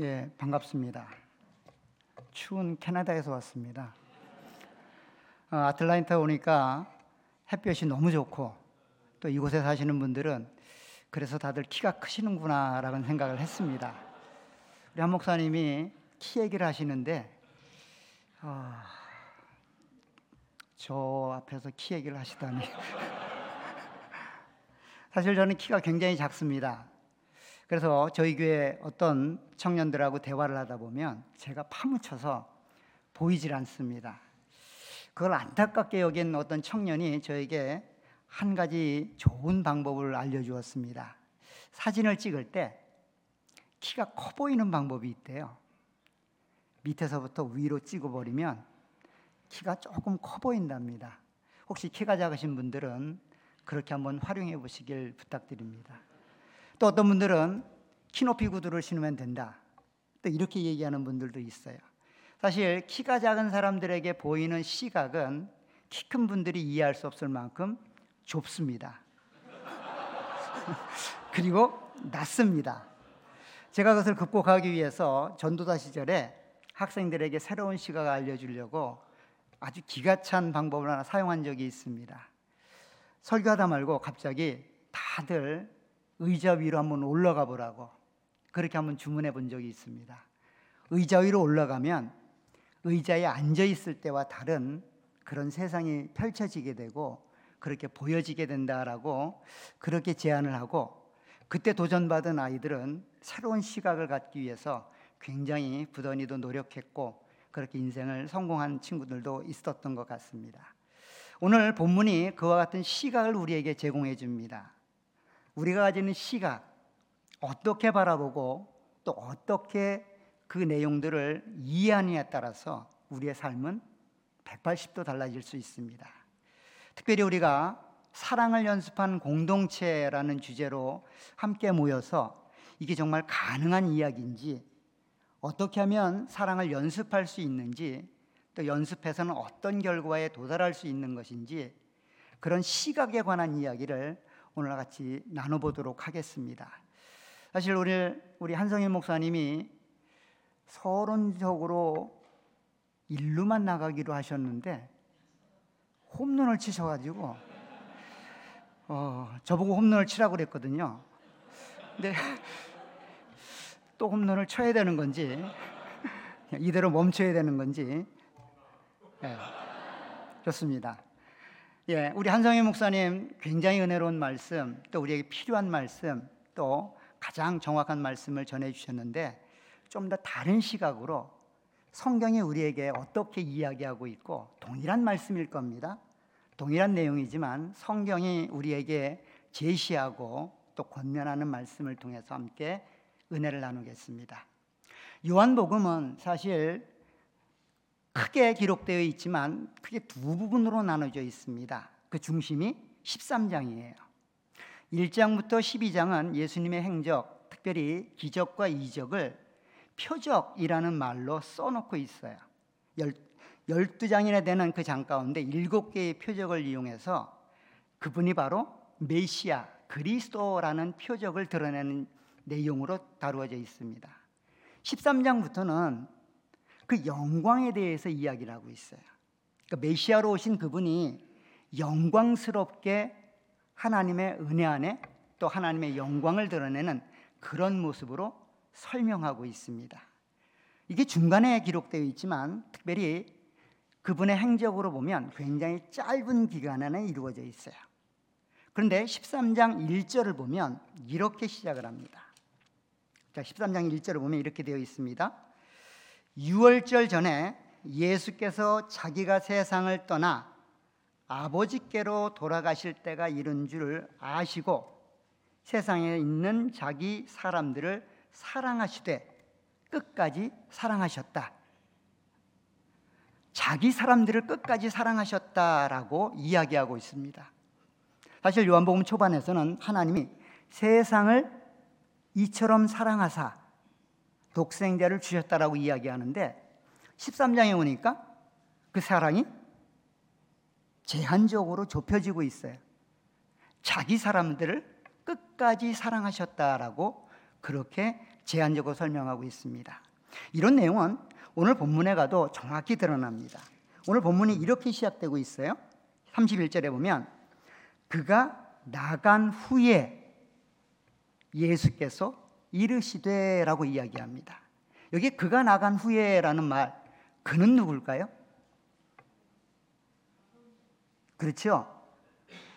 예, 반갑습니다. 추운 캐나다에서 왔습니다. 어, 아틀란타 오니까 햇볕이 너무 좋고 또 이곳에 사시는 분들은 그래서 다들 키가 크시는구나라는 생각을 했습니다. 우리 한 목사님이 키 얘기를 하시는데 어, 저 앞에서 키 얘기를 하시다니 사실 저는 키가 굉장히 작습니다. 그래서 저희 교회 어떤 청년들하고 대화를 하다 보면 제가 파묻혀서 보이질 않습니다. 그걸 안타깝게 여긴 어떤 청년이 저에게 한 가지 좋은 방법을 알려주었습니다. 사진을 찍을 때 키가 커 보이는 방법이 있대요. 밑에서부터 위로 찍어버리면 키가 조금 커 보인답니다. 혹시 키가 작으신 분들은 그렇게 한번 활용해 보시길 부탁드립니다. 또 어떤 분들은 키높이 구두를 신으면 된다. 또 이렇게 얘기하는 분들도 있어요. 사실 키가 작은 사람들에게 보이는 시각은 키 큰 분들이 이해할 수 없을 만큼 좁습니다. 그리고 낮습니다. 제가 그것을 극복하기 위해서 전도다 시절에 학생들에게 새로운 시각을 알려주려고 아주 기가 찬 방법을 하나 사용한 적이 있습니다. 설교하다 말고 갑자기 다들 의자 위로 한번 올라가 보라고 그렇게 한번 주문해 본 적이 있습니다. 의자 위로 올라가면 의자에 앉아 있을 때와 다른 그런 세상이 펼쳐지게 되고 그렇게 보여지게 된다라고 그렇게 제안을 하고 그때 도전받은 아이들은 새로운 시각을 갖기 위해서 굉장히 부단히도 노력했고 그렇게 인생을 성공한 친구들도 있었던 것 같습니다. 오늘 본문이 그와 같은 시각을 우리에게 제공해 줍니다. 우리가 가지는 시각, 어떻게 바라보고 또 어떻게 그 내용들을 이해하느냐에 따라서 우리의 삶은 180도 달라질 수 있습니다. 특별히 우리가 사랑을 연습한 공동체라는 주제로 함께 모여서 이게 정말 가능한 이야기인지 어떻게 하면 사랑을 연습할 수 있는지 또 연습해서는 어떤 결과에 도달할 수 있는 것인지 그런 시각에 관한 이야기를 오늘 같이 나눠보도록 하겠습니다. 사실 오늘 우리 한성일 목사님이 서론적으로 일루만 나가기로 하셨는데 홈런을 치셔가지고 어, 저보고 홈런을 치라고 그랬거든요. 근데 또 홈런을 쳐야 되는 건지 이대로 멈춰야 되는 건지 네, 좋습니다. 예, 우리 한성희 목사님 굉장히 은혜로운 말씀, 또 우리에게 필요한 말씀, 또 가장 정확한 말씀을 전해 주셨는데 좀 더 다른 시각으로 성경이 우리에게 어떻게 이야기하고 있고 동일한 말씀일 겁니다. 동일한 내용이지만 성경이 우리에게 제시하고 또 권면하는 말씀을 통해서 함께 은혜를 나누겠습니다. 요한복음은 사실 크게 기록되어 있지만 크게 두 부분으로 나눠져 있습니다. 그 중심이 13장이에요. 1장부터 12장은 예수님의 행적, 특별히 기적과 이적을 표적이라는 말로 써놓고 있어요. 12장이나 되는 그 장 가운데 7개의 표적을 이용해서 그분이 바로 메시아, 그리스도라는 표적을 드러내는 내용으로 다루어져 있습니다. 13장부터는 그 영광에 대해서 이야기를 하고 있어요. 그러니까 메시아로 오신 그분이 영광스럽게 하나님의 은혜 안에 또 하나님의 영광을 드러내는 그런 모습으로 설명하고 있습니다. 이게 중간에 기록되어 있지만 특별히 그분의 행적으로 보면 굉장히 짧은 기간 안에 이루어져 있어요. 그런데 13장 1절을 보면 이렇게 시작을 합니다. 자, 13장 1절을 보면 이렇게 되어 있습니다. 6월절 전에 예수께서 자기가 세상을 떠나 아버지께로 돌아가실 때가 이른 줄 아시고 세상에 있는 자기 사람들을 사랑하시되 끝까지 사랑하셨다. 자기 사람들을 끝까지 사랑하셨다라고 이야기하고 있습니다. 사실 요한복음 초반에서는 하나님이 세상을 이처럼 사랑하사 독생자를 주셨다라고 이야기하는데 13장에 오니까 그 사랑이 제한적으로 좁혀지고 있어요. 자기 사람들을 끝까지 사랑하셨다라고 그렇게 제한적으로 설명하고 있습니다. 이런 내용은 오늘 본문에 가도 정확히 드러납니다. 오늘 본문이 이렇게 시작되고 있어요. 31절에 보면 그가 나간 후에 예수께서 이르시되라고 이야기합니다. 여기 그가 나간 후에라는 말 그는 누굴까요? 그렇죠?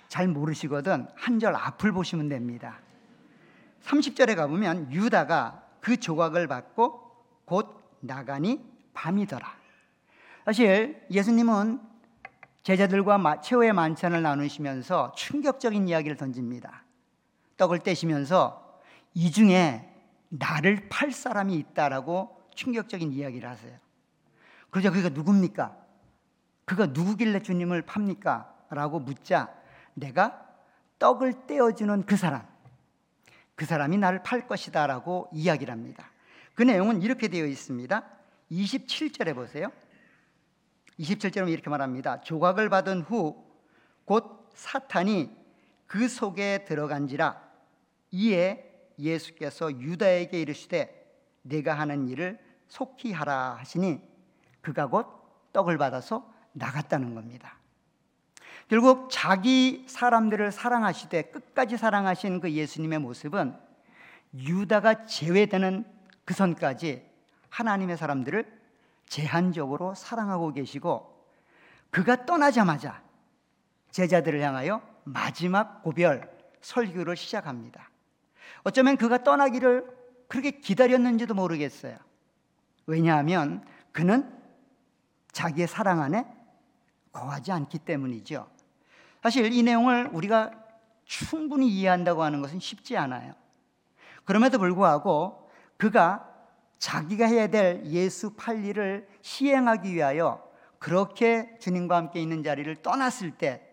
잘 모르시거든 한 절 앞을 보시면 됩니다. 30절에 가보면 유다가 그 조각을 받고 곧 나가니 밤이더라. 사실 예수님은 제자들과 최후의 만찬을 나누시면서 충격적인 이야기를 던집니다. 떡을 떼시면서 이 중에 나를 팔 사람이 있다라고 충격적인 이야기를 하세요. 그러자 그가 누굽니까? 그가 누구길래 주님을 팝니까? 라고 묻자 내가 떡을 떼어주는 그 사람, 그 사람이 나를 팔 것이다 라고 이야기를 합니다. 그 내용은 이렇게 되어 있습니다. 27절에 보세요. 27절은 이렇게 말합니다. 조각을 받은 후 곧 사탄이 그 속에 들어간지라 이에 예수께서 유다에게 이르시되 내가 하는 일을 속히 하라 하시니 그가 곧 떡을 받아서 나갔다는 겁니다. 결국 자기 사람들을 사랑하시되 끝까지 사랑하신 그 예수님의 모습은 유다가 제외되는 그 선까지 하나님의 사람들을 제한적으로 사랑하고 계시고 그가 떠나자마자 제자들을 향하여 마지막 고별 설교를 시작합니다. 어쩌면 그가 떠나기를 그렇게 기다렸는지도 모르겠어요. 왜냐하면 그는 자기의 사랑 안에 거하지 않기 때문이죠. 사실 이 내용을 우리가 충분히 이해한다고 하는 것은 쉽지 않아요. 그럼에도 불구하고 그가 자기가 해야 될 예수 팔리를 시행하기 위하여 그렇게 주님과 함께 있는 자리를 떠났을 때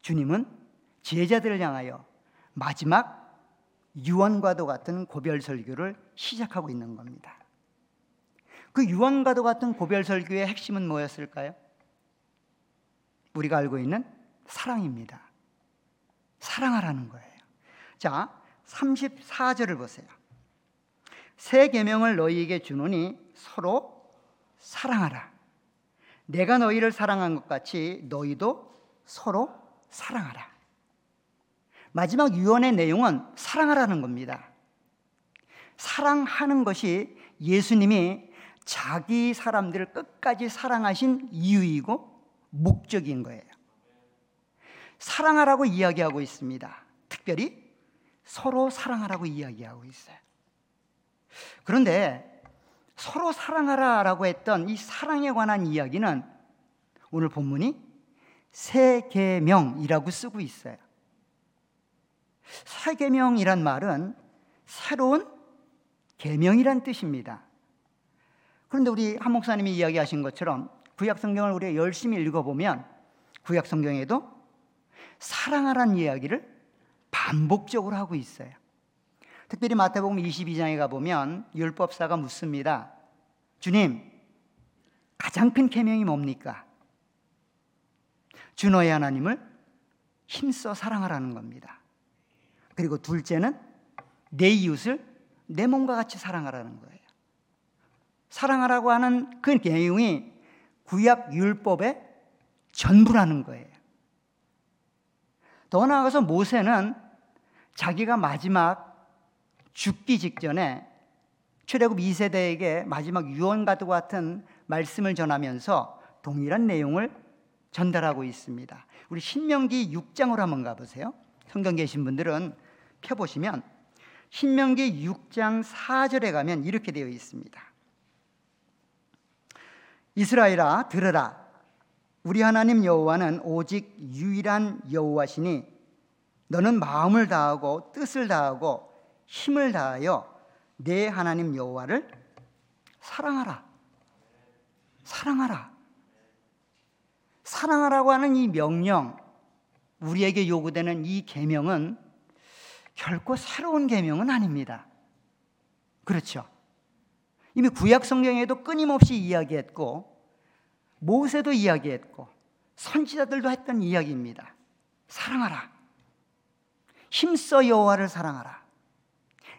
주님은 제자들을 향하여 마지막 유언과도 같은 고별 설교를 시작하고 있는 겁니다. 그 유언과도 같은 고별 설교의 핵심은 뭐였을까요? 우리가 알고 있는 사랑입니다. 사랑하라는 거예요. 자, 34절을 보세요. 새 계명을 너희에게 주노니 서로 사랑하라. 내가 너희를 사랑한 것 같이 너희도 서로 사랑하라. 마지막 유언의 내용은 사랑하라는 겁니다. 사랑하는 것이 예수님이 자기 사람들을 끝까지 사랑하신 이유이고 목적인 거예요. 사랑하라고 이야기하고 있습니다. 특별히 서로 사랑하라고 이야기하고 있어요. 그런데 서로 사랑하라라고 했던 이 사랑에 관한 이야기는 오늘 본문이 새 계명이라고 쓰고 있어요. 새 계명이란 말은 새로운 계명이란 뜻입니다. 그런데 우리 한 목사님이 이야기하신 것처럼 구약 성경을 우리가 열심히 읽어보면 구약 성경에도 사랑하라는 이야기를 반복적으로 하고 있어요. 특별히 마태복음 22장에 가보면 율법사가 묻습니다. 주님, 가장 큰 계명이 뭡니까? 주 너의 하나님을 힘써 사랑하라는 겁니다. 그리고 둘째는 내 이웃을 내 몸과 같이 사랑하라는 거예요. 사랑하라고 하는 그 내용이 구약 율법의 전부라는 거예요. 더 나아가서 모세는 자기가 마지막 죽기 직전에 출애굽 2세대에게 마지막 유언과도 같은 말씀을 전하면서 동일한 내용을 전달하고 있습니다. 우리 신명기 6장으로 한번 가보세요. 성경 계신 분들은 펴보시면 신명기 6장 4절에 가면 이렇게 되어 있습니다. 이스라엘아 들으라 우리 하나님 여호와는 오직 유일한 여호와시니 너는 마음을 다하고 뜻을 다하고 힘을 다하여 내 하나님 여호와를 사랑하라. 사랑하라. 사랑하라고 하는 이 명령, 우리에게 요구되는 이 계명은 결코 새로운 계명은 아닙니다. 그렇죠? 이미 구약 성경에도 끊임없이 이야기했고 모세도 이야기했고 선지자들도 했던 이야기입니다. 사랑하라. 힘써 여호와를 사랑하라.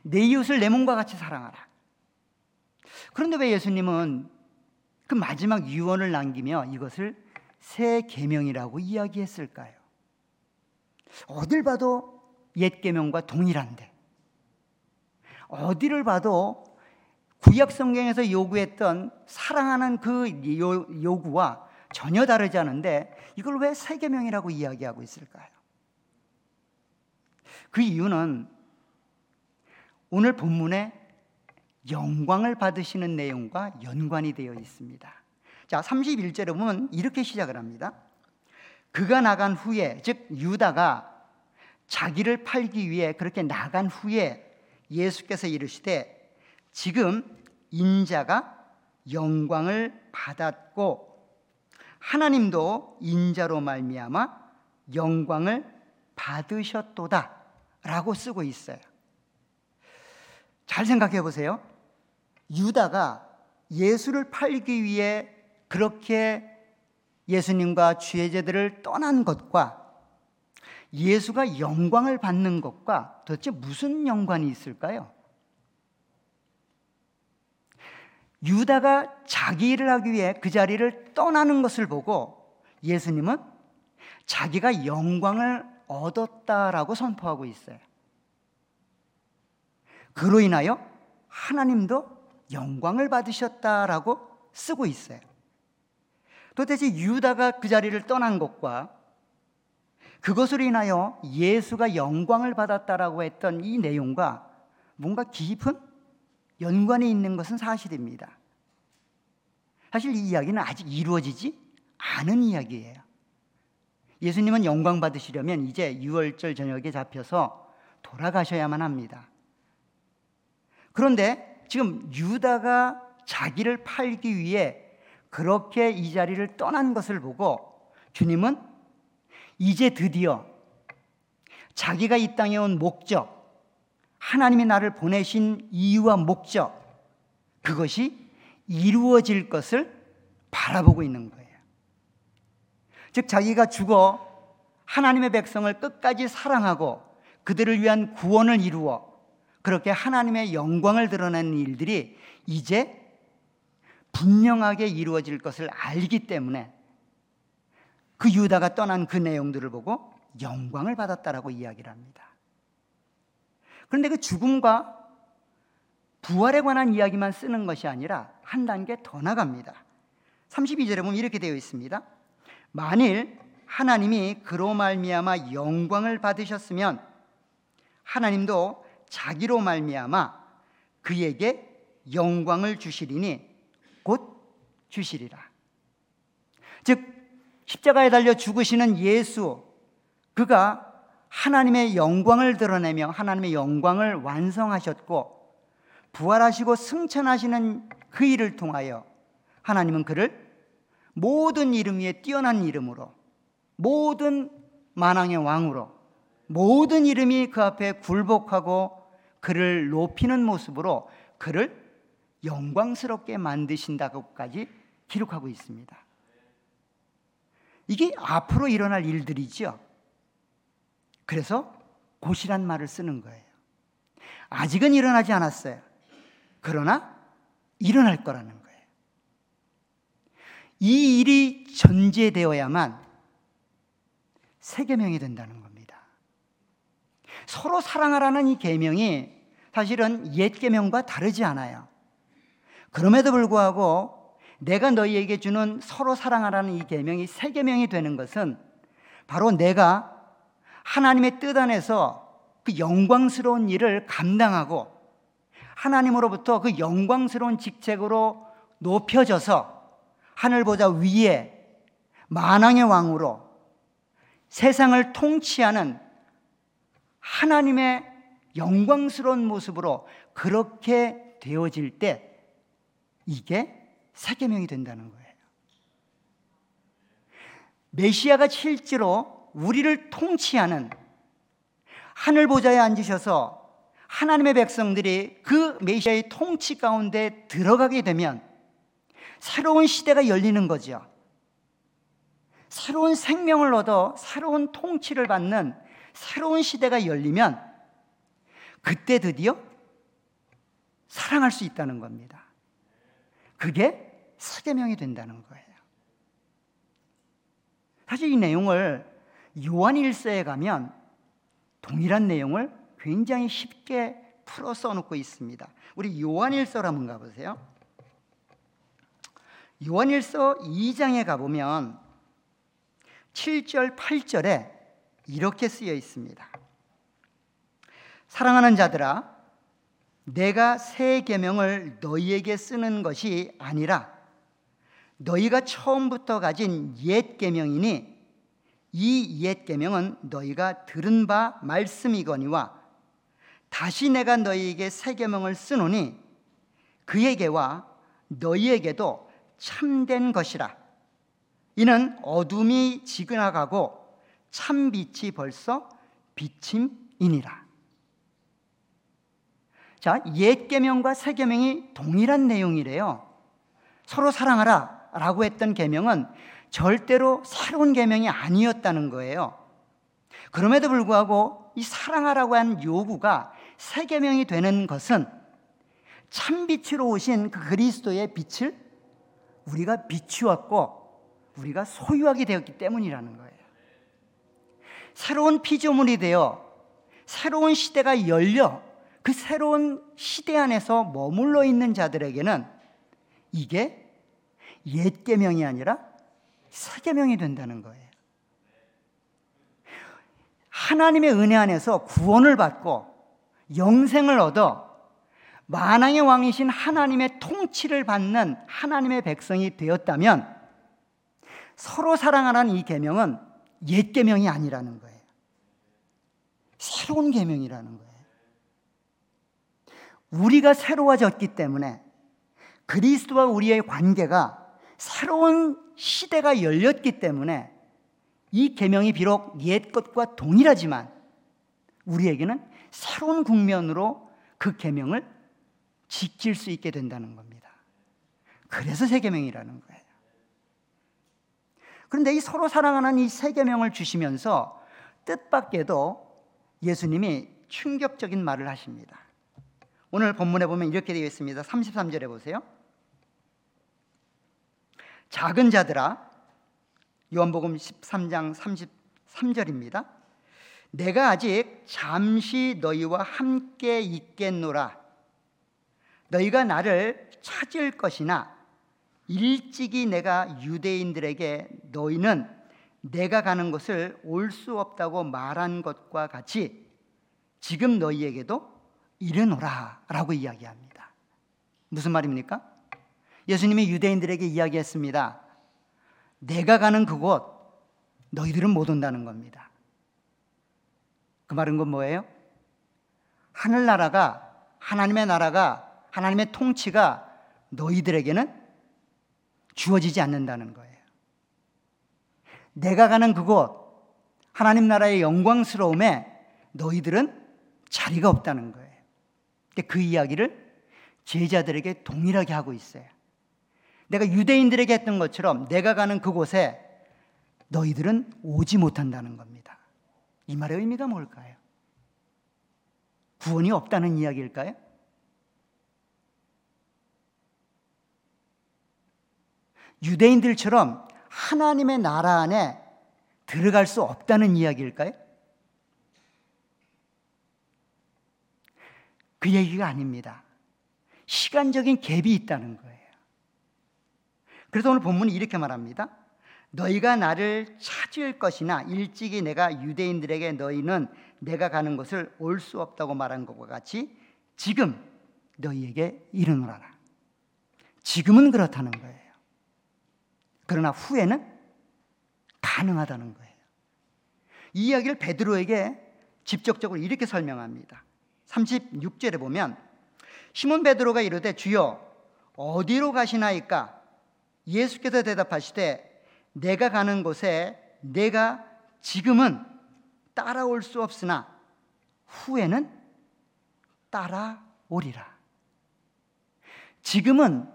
내 이웃을 내 몸과 같이 사랑하라. 그런데 왜 예수님은 그 마지막 유언을 남기며 이것을 새 계명이라고 이야기했을까요? 어딜 봐도 옛 계명과 동일한데 어디를 봐도 구약 성경에서 요구했던 사랑하는 그 요구와 전혀 다르지 않은데 이걸 왜 새 계명이라고 이야기하고 있을까요? 그 이유는 오늘 본문에 영광을 받으시는 내용과 연관이 되어 있습니다. 자, 31절에 보면 이렇게 시작을 합니다. 그가 나간 후에, 즉 유다가 자기를 팔기 위해 그렇게 나간 후에 예수께서 이르시되 지금 인자가 영광을 받았고 하나님도 인자로 말미암아 영광을 받으셨도다라고 쓰고 있어요. 잘 생각해 보세요. 유다가 예수를 팔기 위해 그렇게 예수님과 주의제들을 떠난 것과 예수가 영광을 받는 것과 도대체 무슨 연관이 있을까요? 유다가 자기 일을 하기 위해 그 자리를 떠나는 것을 보고 예수님은 자기가 영광을 얻었다라고 선포하고 있어요. 그로 인하여 하나님도 영광을 받으셨다라고 쓰고 있어요. 도대체 유다가 그 자리를 떠난 것과 그것으로 인하여 예수가 영광을 받았다라고 했던 이 내용과 뭔가 깊은 연관이 있는 것은 사실입니다. 사실 이 이야기는 아직 이루어지지 않은 이야기예요. 예수님은 영광 받으시려면 이제 6월절 저녁에 잡혀서 돌아가셔야만 합니다. 그런데 지금 유다가 자기를 팔기 위해 그렇게 이 자리를 떠난 것을 보고 주님은 이제 드디어 자기가 이 땅에 온 목적, 하나님이 나를 보내신 이유와 목적, 그것이 이루어질 것을 바라보고 있는 거예요. 즉, 자기가 죽어 하나님의 백성을 끝까지 사랑하고 그들을 위한 구원을 이루어 그렇게 하나님의 영광을 드러내는 일들이 이제 분명하게 이루어질 것을 알기 때문에 그 유다가 떠난 그 내용들을 보고 영광을 받았다라고 이야기를 합니다. 그런데 그 죽음과 부활에 관한 이야기만 쓰는 것이 아니라 한 단계 더 나갑니다. 32절에 보면 이렇게 되어 있습니다. 만일 하나님이 그로 말미암아 영광을 받으셨으면 하나님도 자기로 말미암아 그에게 영광을 주시리니 곧 주시리라. 즉 십자가에 달려 죽으시는 예수 그가 하나님의 영광을 드러내며 하나님의 영광을 완성하셨고 부활하시고 승천하시는 그 일을 통하여 하나님은 그를 모든 이름 위에 뛰어난 이름으로 모든 만왕의 왕으로 모든 이름이 그 앞에 굴복하고 그를 높이는 모습으로 그를 영광스럽게 만드신다고까지 기록하고 있습니다. 이게 앞으로 일어날 일들이죠. 그래서 곧이란 말을 쓰는 거예요. 아직은 일어나지 않았어요. 그러나 일어날 거라는 거예요. 이 일이 전제되어야만 세계명이 된다는 겁니다. 서로 사랑하라는 이 계명이 사실은 옛 계명과 다르지 않아요. 그럼에도 불구하고 내가 너희에게 주는 서로 사랑하라는 이 계명이 새 계명이 되는 것은 바로 내가 하나님의 뜻 안에서 그 영광스러운 일을 감당하고 하나님으로부터 그 영광스러운 직책으로 높여져서 하늘 보자 위에 만왕의 왕으로 세상을 통치하는 하나님의 영광스러운 모습으로 그렇게 되어질 때 이게 세계명이 된다는 거예요. 메시아가 실제로 우리를 통치하는 하늘 보좌에 앉으셔서 하나님의 백성들이 그 메시아의 통치 가운데 들어가게 되면 새로운 시대가 열리는 거죠. 새로운 생명을 얻어 새로운 통치를 받는 새로운 시대가 열리면 그때 드디어 사랑할 수 있다는 겁니다. 그게 세계명이 된다는 거예요. 사실 이 내용을 요한 1서에 가면 동일한 내용을 굉장히 쉽게 풀어 써놓고 있습니다. 우리 요한 1서를 한번 가보세요. 요한 1서 2장에 가보면 7절, 8절에 이렇게 쓰여 있습니다. 사랑하는 자들아, 내가 새 계명을 너희에게 쓰는 것이 아니라 너희가 처음부터 가진 옛 계명이니 이 옛 계명은 너희가 들은 바 말씀이거니와 다시 내가 너희에게 새 계명을 쓰노니 그에게와 너희에게도 참된 것이라 이는 어둠이 지나가고 참 빛이 벌써 비침이니라. 자, 옛 계명과 새 계명이 동일한 내용이래요. 서로 사랑하라 라고 했던 계명은 절대로 새로운 계명이 아니었다는 거예요. 그럼에도 불구하고 이 사랑하라고 한 요구가 새 계명이 되는 것은 참 빛으로 오신 그 그리스도의 빛을 우리가 비추었고 우리가 소유하게 되었기 때문이라는 거예요. 새로운 피조물이 되어 새로운 시대가 열려 그 새로운 시대 안에서 머물러 있는 자들에게는 이게 옛 계명이 아니라 새 계명이 된다는 거예요. 하나님의 은혜 안에서 구원을 받고 영생을 얻어 만왕의 왕이신 하나님의 통치를 받는 하나님의 백성이 되었다면 서로 사랑하라는 이 계명은 옛 계명이 아니라는 거예요. 새로운 계명이라는 거예요. 우리가 새로워졌기 때문에 그리스도와 우리의 관계가 새로운 시대가 열렸기 때문에 이 계명이 비록 옛 것과 동일하지만 우리에게는 새로운 국면으로 그 계명을 지킬 수 있게 된다는 겁니다. 그래서 새 계명이라는 거예요. 그런데 이 서로 사랑하는 이 세 계명을 주시면서 뜻밖에도 예수님이 충격적인 말을 하십니다. 오늘 본문에 보면 이렇게 되어 있습니다. 33절에 보세요. 작은 자들아 요한복음 13장 33절입니다. 내가 아직 잠시 너희와 함께 있겠노라. 너희가 나를 찾을 것이나 일찍이 내가 유대인들에게 너희는 내가 가는 곳을 올 수 없다고 말한 것과 같이 지금 너희에게도 이르노라 라고 이야기합니다. 무슨 말입니까? 예수님이 유대인들에게 이야기했습니다. 내가 가는 그곳 너희들은 못 온다는 겁니다. 그 말은 건 뭐예요? 하늘나라가 하나님의 나라가 하나님의 통치가 너희들에게는 주어지지 않는다는 거예요. 내가 가는 그곳, 하나님 나라의 영광스러움에 너희들은 자리가 없다는 거예요. 그 이야기를 제자들에게 동일하게 하고 있어요. 내가 유대인들에게 했던 것처럼 내가 가는 그곳에 너희들은 오지 못한다는 겁니다. 이 말의 의미가 뭘까요? 구원이 없다는 이야기일까요? 유대인들처럼 하나님의 나라 안에 들어갈 수 없다는 이야기일까요? 그 얘기가 아닙니다. 시간적인 갭이 있다는 거예요. 그래서 오늘 본문이 이렇게 말합니다. 너희가 나를 찾을 것이나 일찍이 내가 유대인들에게 너희는 내가 가는 곳을 올 수 없다고 말한 것과 같이 지금 너희에게 이르노라. 지금은 그렇다는 거예요. 그러나 후에는 가능하다는 거예요. 이 이야기를 베드로에게 직접적으로 이렇게 설명합니다. 36절에 보면 시몬 베드로가 이르되 주여 어디로 가시나이까 예수께서 대답하시되 내가 가는 곳에 내가 지금은 따라올 수 없으나 후에는 따라오리라. 지금은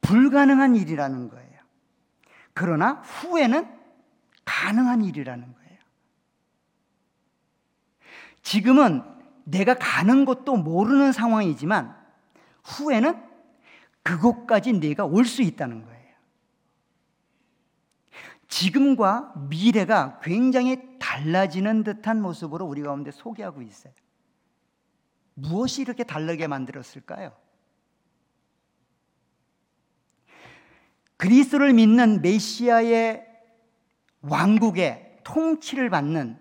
불가능한 일이라는 거예요. 그러나 후에는 가능한 일이라는 거예요. 지금은 내가 가는 것도 모르는 상황이지만 후에는 그곳까지 네가 올 수 있다는 거예요. 지금과 미래가 굉장히 달라지는 듯한 모습으로 우리 가운데 소개하고 있어요. 무엇이 이렇게 다르게 만들었을까요? 그리스도를 믿는 메시아의 왕국의 통치를 받는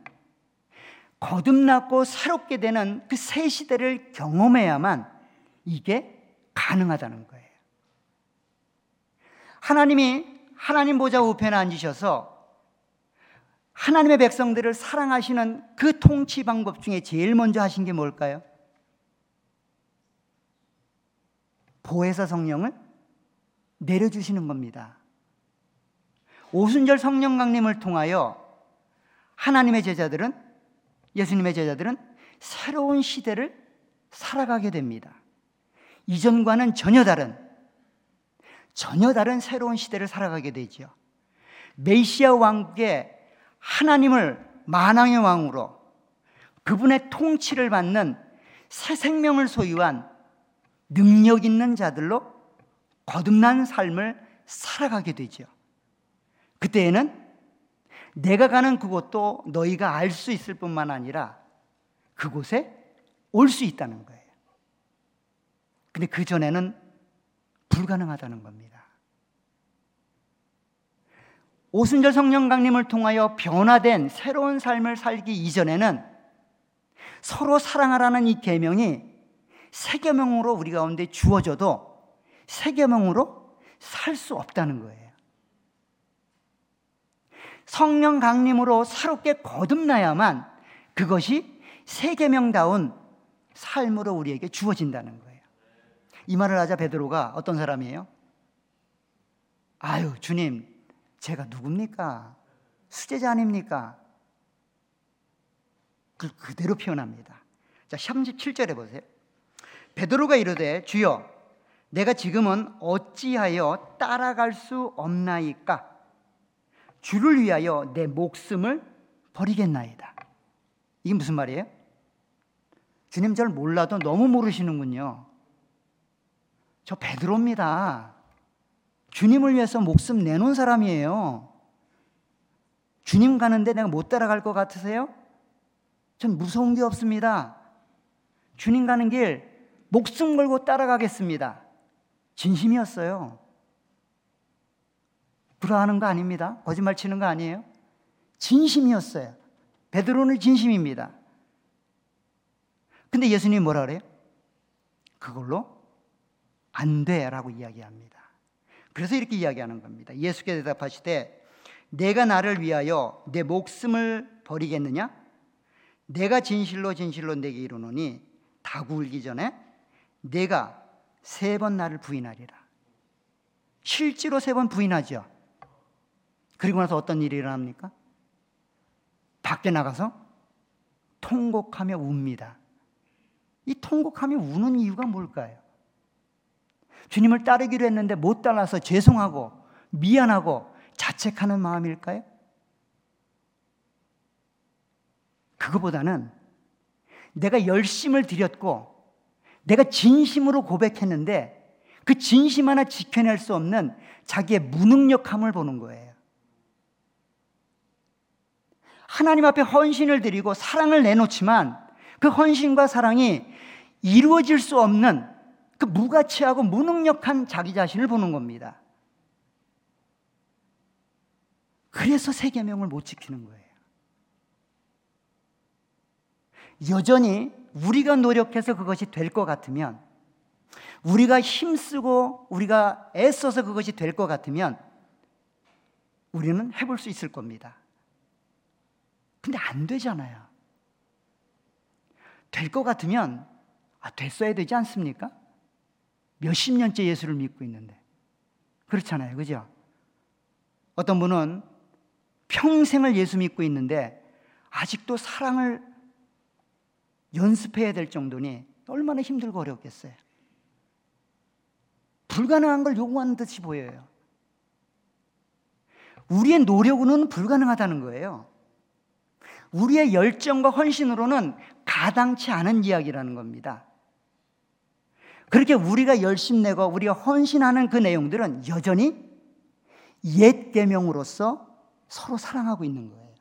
거듭났고 새롭게 되는 그 새 시대를 경험해야만 이게 가능하다는 거예요. 하나님이 하나님 보좌 우편에 앉으셔서 하나님의 백성들을 사랑하시는 그 통치 방법 중에 제일 먼저 하신 게 뭘까요? 보혜사 성령을 내려주시는 겁니다. 오순절 성령 강림을 통하여 하나님의 제자들은 예수님의 제자들은 새로운 시대를 살아가게 됩니다. 이전과는 전혀 다른 전혀 다른 새로운 시대를 살아가게 되죠. 메시아 왕국의 하나님을 만왕의 왕으로 그분의 통치를 받는 새 생명을 소유한 능력 있는 자들로 거듭난 삶을 살아가게 되죠. 그때에는 내가 가는 그곳도 너희가 알 수 있을 뿐만 아니라 그곳에 올 수 있다는 거예요. 근데 그 전에는 불가능하다는 겁니다. 오순절 성령 강림을 통하여 변화된 새로운 삶을 살기 이전에는 서로 사랑하라는 이 계명이 세 계명으로 우리 가운데 주어져도 세 계명으로 살 수 없다는 거예요. 성령 강림으로 새롭게 거듭나야만 그것이 세 계명다운 삶으로 우리에게 주어진다는 거예요. 이 말을 하자 베드로가 어떤 사람이에요? 아유, 주님, 제가 누굽니까? 수제자 아닙니까? 그 그대로 표현합니다. 자, 37절에 보세요. 베드로가 이르되 주여 내가 지금은 어찌하여 따라갈 수 없나이까? 주를 위하여 내 목숨을 버리겠나이다. 이게 무슨 말이에요? 주님 잘 몰라도 너무 모르시는군요. 저 베드로입니다. 주님을 위해서 목숨 내놓은 사람이에요. 주님 가는데 내가 못 따라갈 것 같으세요? 전 무서운 게 없습니다. 주님 가는 길 목숨 걸고 따라가겠습니다. 진심이었어요. 불화하는 거 아닙니다. 거짓말 치는 거 아니에요. 진심이었어요. 베드로는 진심입니다. 근데 예수님이 뭐라 그래요? 그걸로 안 돼라고 이야기합니다. 그래서 이렇게 이야기하는 겁니다. 예수께 대답하시되 내가 나를 위하여 내 목숨을 버리겠느냐? 내가 진실로 진실로 내게 이르노니 다구 울기 전에 내가 세 번 나를 부인하리라. 실제로 세 번 부인하죠. 그리고 나서 어떤 일이 일어납니까? 밖에 나가서 통곡하며 웁니다. 이 통곡하며 우는 이유가 뭘까요? 주님을 따르기로 했는데 못 따라서 죄송하고 미안하고 자책하는 마음일까요? 그거보다는 내가 열심을 들였고 내가 진심으로 고백했는데 그 진심 하나 지켜낼 수 없는 자기의 무능력함을 보는 거예요. 하나님 앞에 헌신을 드리고 사랑을 내놓지만 그 헌신과 사랑이 이루어질 수 없는 그 무가치하고 무능력한 자기 자신을 보는 겁니다. 그래서 세계명을 못 지키는 거예요. 여전히 우리가 노력해서 그것이 될 것 같으면, 우리가 힘쓰고 우리가 애써서 그것이 될 것 같으면, 우리는 해볼 수 있을 겁니다. 근데 안 되잖아요. 될 것 같으면, 아, 됐어야 되지 않습니까? 몇십 년째 예수를 믿고 있는데. 그렇잖아요. 그죠? 어떤 분은 평생을 예수 믿고 있는데 아직도 사랑을 연습해야 될 정도니 얼마나 힘들고 어렵겠어요. 불가능한 걸 요구하는 듯이 보여요. 우리의 노력으로는 불가능하다는 거예요. 우리의 열정과 헌신으로는 가당치 않은 이야기라는 겁니다. 그렇게 우리가 열심 내고 우리가 헌신하는 그 내용들은 여전히 옛 계명으로서 서로 사랑하고 있는 거예요.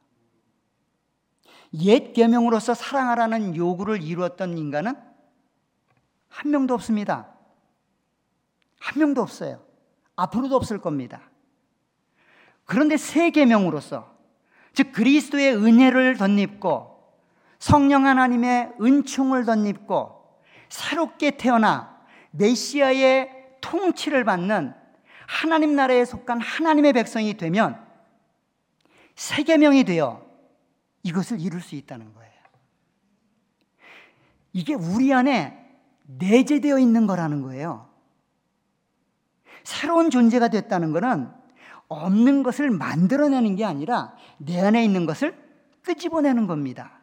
옛 계명으로서 사랑하라는 요구를 이루었던 인간은 한 명도 없습니다. 한 명도 없어요. 앞으로도 없을 겁니다. 그런데 새 계명으로서 즉 그리스도의 은혜를 덧입고 성령 하나님의 은총을 덧입고 새롭게 태어나 메시아의 통치를 받는 하나님 나라에 속한 하나님의 백성이 되면 새 계명이 되어 이것을 이룰 수 있다는 거예요. 이게 우리 안에 내재되어 있는 거라는 거예요. 새로운 존재가 됐다는 것은 없는 것을 만들어내는 게 아니라 내 안에 있는 것을 끄집어내는 겁니다.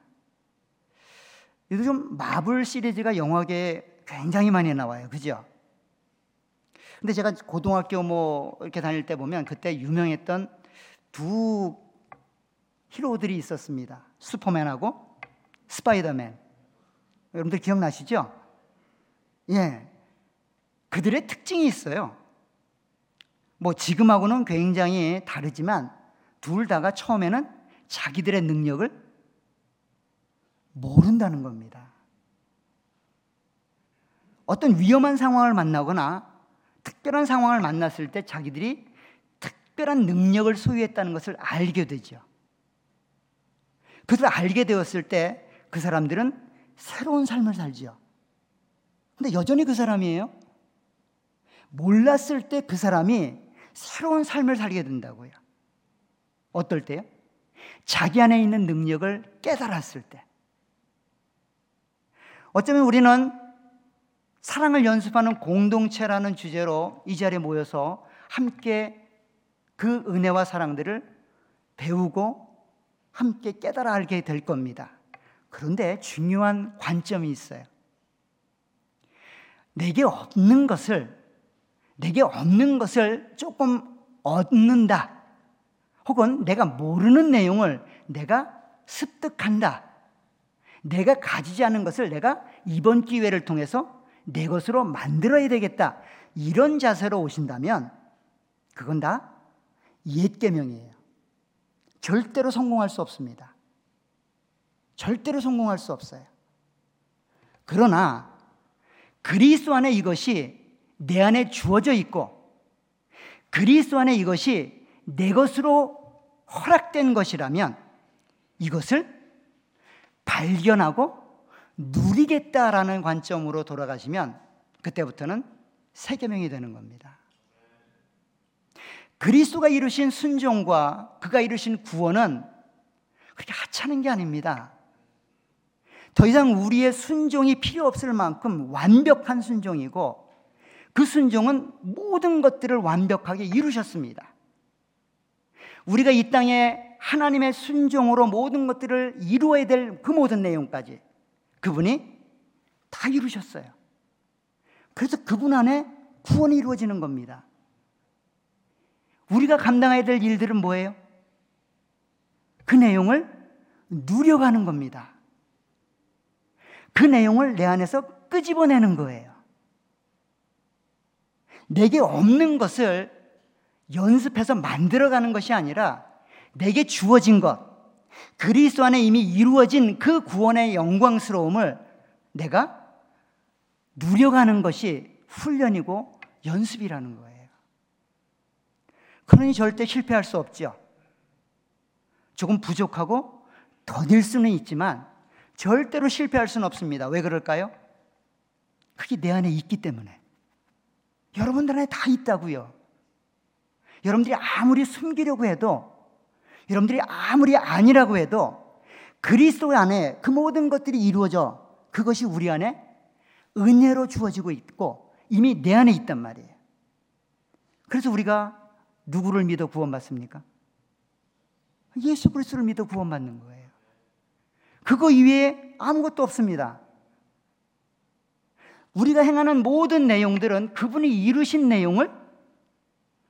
요즘 마블 시리즈가 영화계에 굉장히 많이 나와요. 그죠? 근데 제가 고등학교 뭐 이렇게 다닐 때 보면 그때 유명했던 두 히로들이 있었습니다. 슈퍼맨하고 스파이더맨. 여러분들 기억나시죠? 예. 그들의 특징이 있어요. 뭐 지금하고는 굉장히 다르지만 둘 다가 처음에는 자기들의 능력을 모른다는 겁니다. 어떤 위험한 상황을 만나거나 특별한 상황을 만났을 때 자기들이 특별한 능력을 소유했다는 것을 알게 되죠. 그것을 알게 되었을 때 그 사람들은 새로운 삶을 살지요. 근데 여전히 그 사람이에요. 몰랐을 때 그 사람이 새로운 삶을 살게 된다고요. 어떨 때요? 자기 안에 있는 능력을 깨달았을 때. 어쩌면 우리는 사랑을 연습하는 공동체라는 주제로 이 자리에 모여서 함께 그 은혜와 사랑들을 배우고 함께 깨달아 알게 될 겁니다. 그런데 중요한 관점이 있어요. 내게 없는 것을 내게 없는 것을 조금 얻는다. 혹은 내가 모르는 내용을 내가 습득한다. 내가 가지지 않은 것을 내가 이번 기회를 통해서 내 것으로 만들어야 되겠다. 이런 자세로 오신다면 그건 다 옛계명이에요. 절대로 성공할 수 없습니다. 절대로 성공할 수 없어요. 그러나 그리스도 안에 이것이 내 안에 주어져 있고 그리스도 안에 이것이 내 것으로 허락된 것이라면 이것을 발견하고 누리겠다라는 관점으로 돌아가시면 그때부터는 세계명이 되는 겁니다. 그리스도가 이루신 순종과 그가 이루신 구원은 그렇게 하찮은 게 아닙니다. 더 이상 우리의 순종이 필요 없을 만큼 완벽한 순종이고 그 순종은 모든 것들을 완벽하게 이루셨습니다. 우리가 이 땅에 하나님의 순종으로 모든 것들을 이루어야 될 그 모든 내용까지 그분이 다 이루셨어요. 그래서 그분 안에 구원이 이루어지는 겁니다. 우리가 감당해야 될 일들은 뭐예요? 그 내용을 누려가는 겁니다. 그 내용을 내 안에서 끄집어내는 거예요. 내게 없는 것을 연습해서 만들어가는 것이 아니라 내게 주어진 것, 그리스도 안에 이미 이루어진 그 구원의 영광스러움을 내가 누려가는 것이 훈련이고 연습이라는 거예요. 그러니 절대 실패할 수 없죠. 조금 부족하고 더딜 수는 있지만 절대로 실패할 수는 없습니다. 왜 그럴까요? 그게 내 안에 있기 때문에. 여러분들 안에 다 있다고요. 여러분들이 아무리 숨기려고 해도 여러분들이 아무리 아니라고 해도 그리스도 안에 그 모든 것들이 이루어져 그것이 우리 안에 은혜로 주어지고 있고 이미 내 안에 있단 말이에요. 그래서 우리가 누구를 믿어 구원받습니까? 예수 그리스도를 믿어 구원받는 거예요. 그거 이외에 아무것도 없습니다. 우리가 행하는 모든 내용들은 그분이 이루신 내용을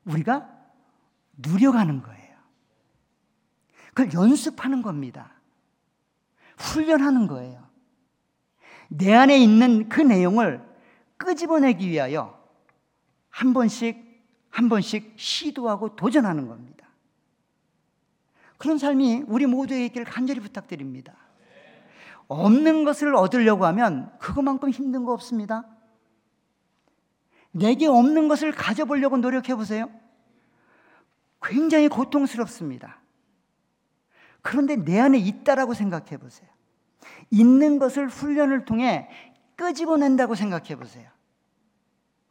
우리가 누려가는 거예요. 그걸 연습하는 겁니다. 훈련하는 거예요. 내 안에 있는 그 내용을 끄집어내기 위하여 한 번씩 한 번씩 시도하고 도전하는 겁니다. 그런 삶이 우리 모두에게 있기를 간절히 부탁드립니다. 없는 것을 얻으려고 하면 그것만큼 힘든 거 없습니다. 내게 없는 것을 가져보려고 노력해 보세요. 굉장히 고통스럽습니다. 그런데 내 안에 있다라고 생각해 보세요. 있는 것을 훈련을 통해 끄집어낸다고 생각해 보세요.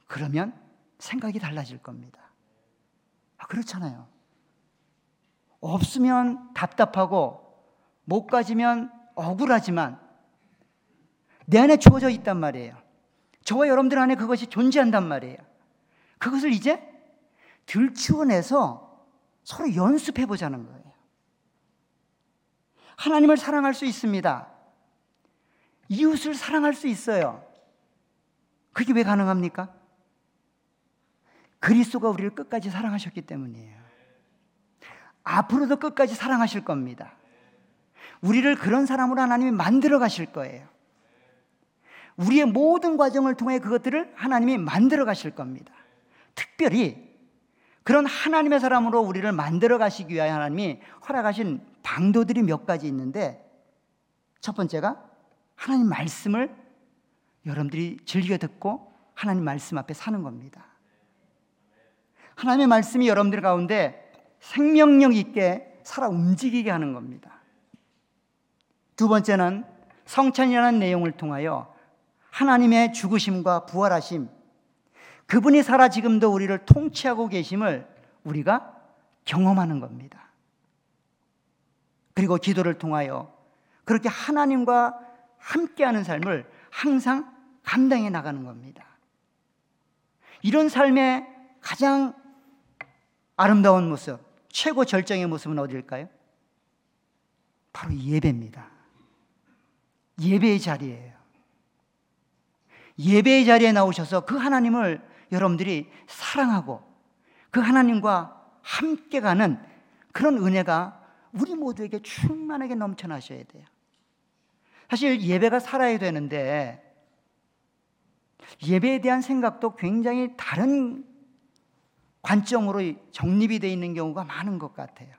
그러면 생각이 달라질 겁니다. 아, 그렇잖아요. 없으면 답답하고 못 가지면 억울하지만 내 안에 주어져 있단 말이에요. 저와 여러분들 안에 그것이 존재한단 말이에요. 그것을 이제 들추어내서 서로 연습해 보자는 거예요. 하나님을 사랑할 수 있습니다. 이웃을 사랑할 수 있어요. 그게 왜 가능합니까? 그리스도가 우리를 끝까지 사랑하셨기 때문이에요. 앞으로도 끝까지 사랑하실 겁니다. 우리를 그런 사람으로 하나님이 만들어 가실 거예요. 우리의 모든 과정을 통해 그것들을 하나님이 만들어 가실 겁니다. 특별히 그런 하나님의 사람으로 우리를 만들어 가시기 위하여 하나님이 허락하신 방도들이 몇 가지 있는데 첫 번째가 하나님 말씀을 여러분들이 즐겨 듣고 하나님 말씀 앞에 사는 겁니다. 하나님의 말씀이 여러분들 가운데 생명력 있게 살아 움직이게 하는 겁니다. 두 번째는 성찬이라는 내용을 통하여 하나님의 죽으심과 부활하심, 그분이 살아 지금도 우리를 통치하고 계심을 우리가 경험하는 겁니다. 그리고 기도를 통하여 그렇게 하나님과 함께하는 삶을 항상 감당해 나가는 겁니다. 이런 삶의 가장 아름다운 모습, 최고 절정의 모습은 어디일까요? 바로 예배입니다. 예배의 자리예요. 예배의 자리에 나오셔서 그 하나님을 여러분들이 사랑하고 그 하나님과 함께 가는 그런 은혜가 우리 모두에게 충만하게 넘쳐나셔야 돼요. 사실 예배가 살아야 되는데 예배에 대한 생각도 굉장히 다른 관점으로 정립이 되어 있는 경우가 많은 것 같아요.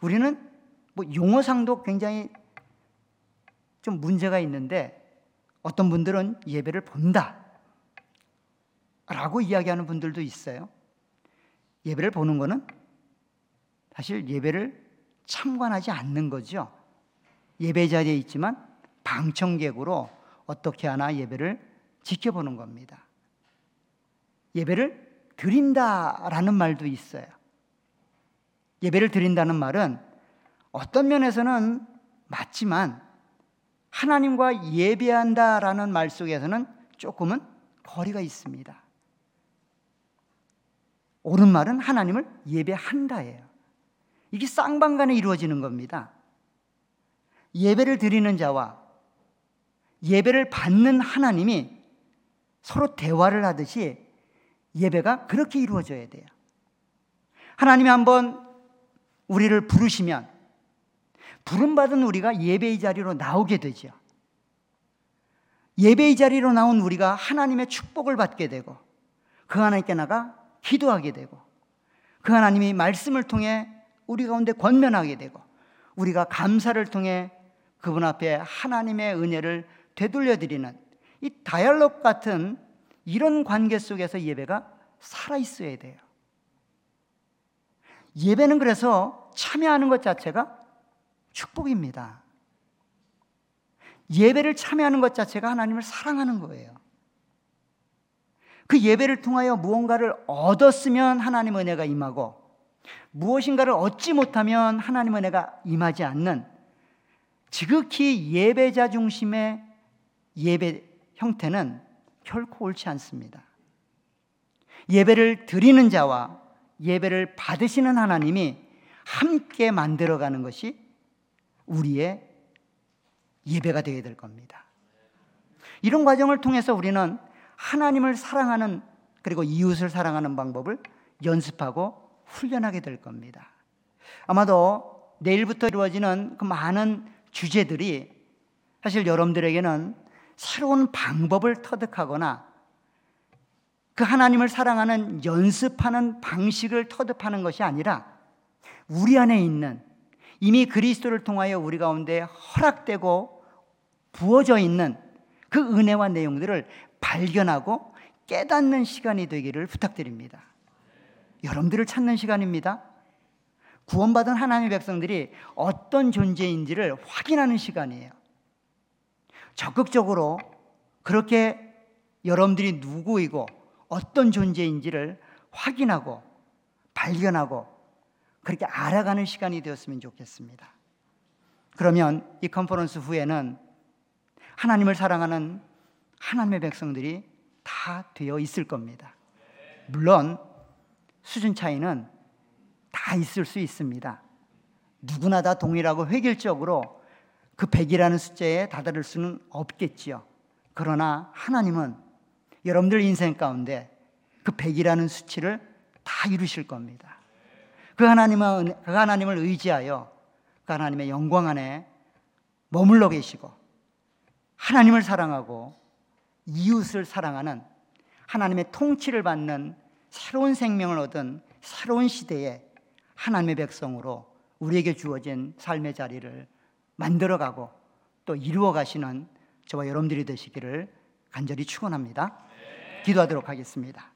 우리는 뭐 용어상도 굉장히 좀 문제가 있는데 어떤 분들은 예배를 본다. 라고 이야기하는 분들도 있어요. 예배를 보는 거는 사실 예배를 참관하지 않는 거죠. 예배 자리에 있지만 방청객으로 어떻게 하나 예배를 지켜보는 겁니다. 예배를 드린다라는 말도 있어요. 예배를 드린다는 말은 어떤 면에서는 맞지만 하나님과 예배한다라는 말 속에서는 조금은 거리가 있습니다. 옳은 말은 하나님을 예배한다예요. 이게 쌍방간에 이루어지는 겁니다. 예배를 드리는 자와 예배를 받는 하나님이 서로 대화를 하듯이 예배가 그렇게 이루어져야 돼요. 하나님이 한번 우리를 부르시면 부름받은 우리가 예배의 자리로 나오게 되죠. 예배의 자리로 나온 우리가 하나님의 축복을 받게 되고 그 하나님께 나가 기도하게 되고 그 하나님이 말씀을 통해 우리 가운데 권면하게 되고 우리가 감사를 통해 그분 앞에 하나님의 은혜를 되돌려 드리는 이 다이얼로그 같은 이런 관계 속에서 예배가 살아 있어야 돼요. 예배는 그래서 참여하는 것 자체가 축복입니다. 예배를 참여하는 것 자체가 하나님을 사랑하는 거예요. 그 예배를 통하여 무언가를 얻었으면 하나님 은혜가 임하고 무엇인가를 얻지 못하면 하나님 은혜가 임하지 않는 지극히 예배자 중심의 예배 형태는 결코 옳지 않습니다. 예배를 드리는 자와 예배를 받으시는 하나님이 함께 만들어가는 것이 우리의 예배가 되어야 될 겁니다. 이런 과정을 통해서 우리는 하나님을 사랑하는 그리고 이웃을 사랑하는 방법을 연습하고 훈련하게 될 겁니다. 아마도 내일부터 이루어지는 그 많은 주제들이 사실 여러분들에게는 새로운 방법을 터득하거나 그 하나님을 사랑하는 연습하는 방식을 터득하는 것이 아니라 우리 안에 있는 이미 그리스도를 통하여 우리 가운데 허락되고 부어져 있는 그 은혜와 내용들을 발견하고 깨닫는 시간이 되기를 부탁드립니다. 여러분들을 찾는 시간입니다. 구원받은 하나님의 백성들이 어떤 존재인지를 확인하는 시간이에요. 적극적으로 그렇게 여러분들이 누구이고 어떤 존재인지를 확인하고 발견하고 그렇게 알아가는 시간이 되었으면 좋겠습니다. 그러면 이 컨퍼런스 후에는 하나님을 사랑하는 하나님의 백성들이 다 되어 있을 겁니다. 물론 수준 차이는 다 있을 수 있습니다. 누구나 다 동일하고 획일적으로 그 100이라는 숫자에 다다를 수는 없겠지요. 그러나 하나님은 여러분들 인생 가운데 그 100이라는 수치를 다 이루실 겁니다. 그 하나님은 그 하나님을 의지하여 그 하나님의 영광 안에 머물러 계시고 하나님을 사랑하고 이웃을 사랑하는 하나님의 통치를 받는 새로운 생명을 얻은 새로운 시대에 하나님의 백성으로 우리에게 주어진 삶의 자리를 만들어가고 또 이루어 가시는 저와 여러분들이 되시기를 간절히 축원합니다. 기도하도록 하겠습니다.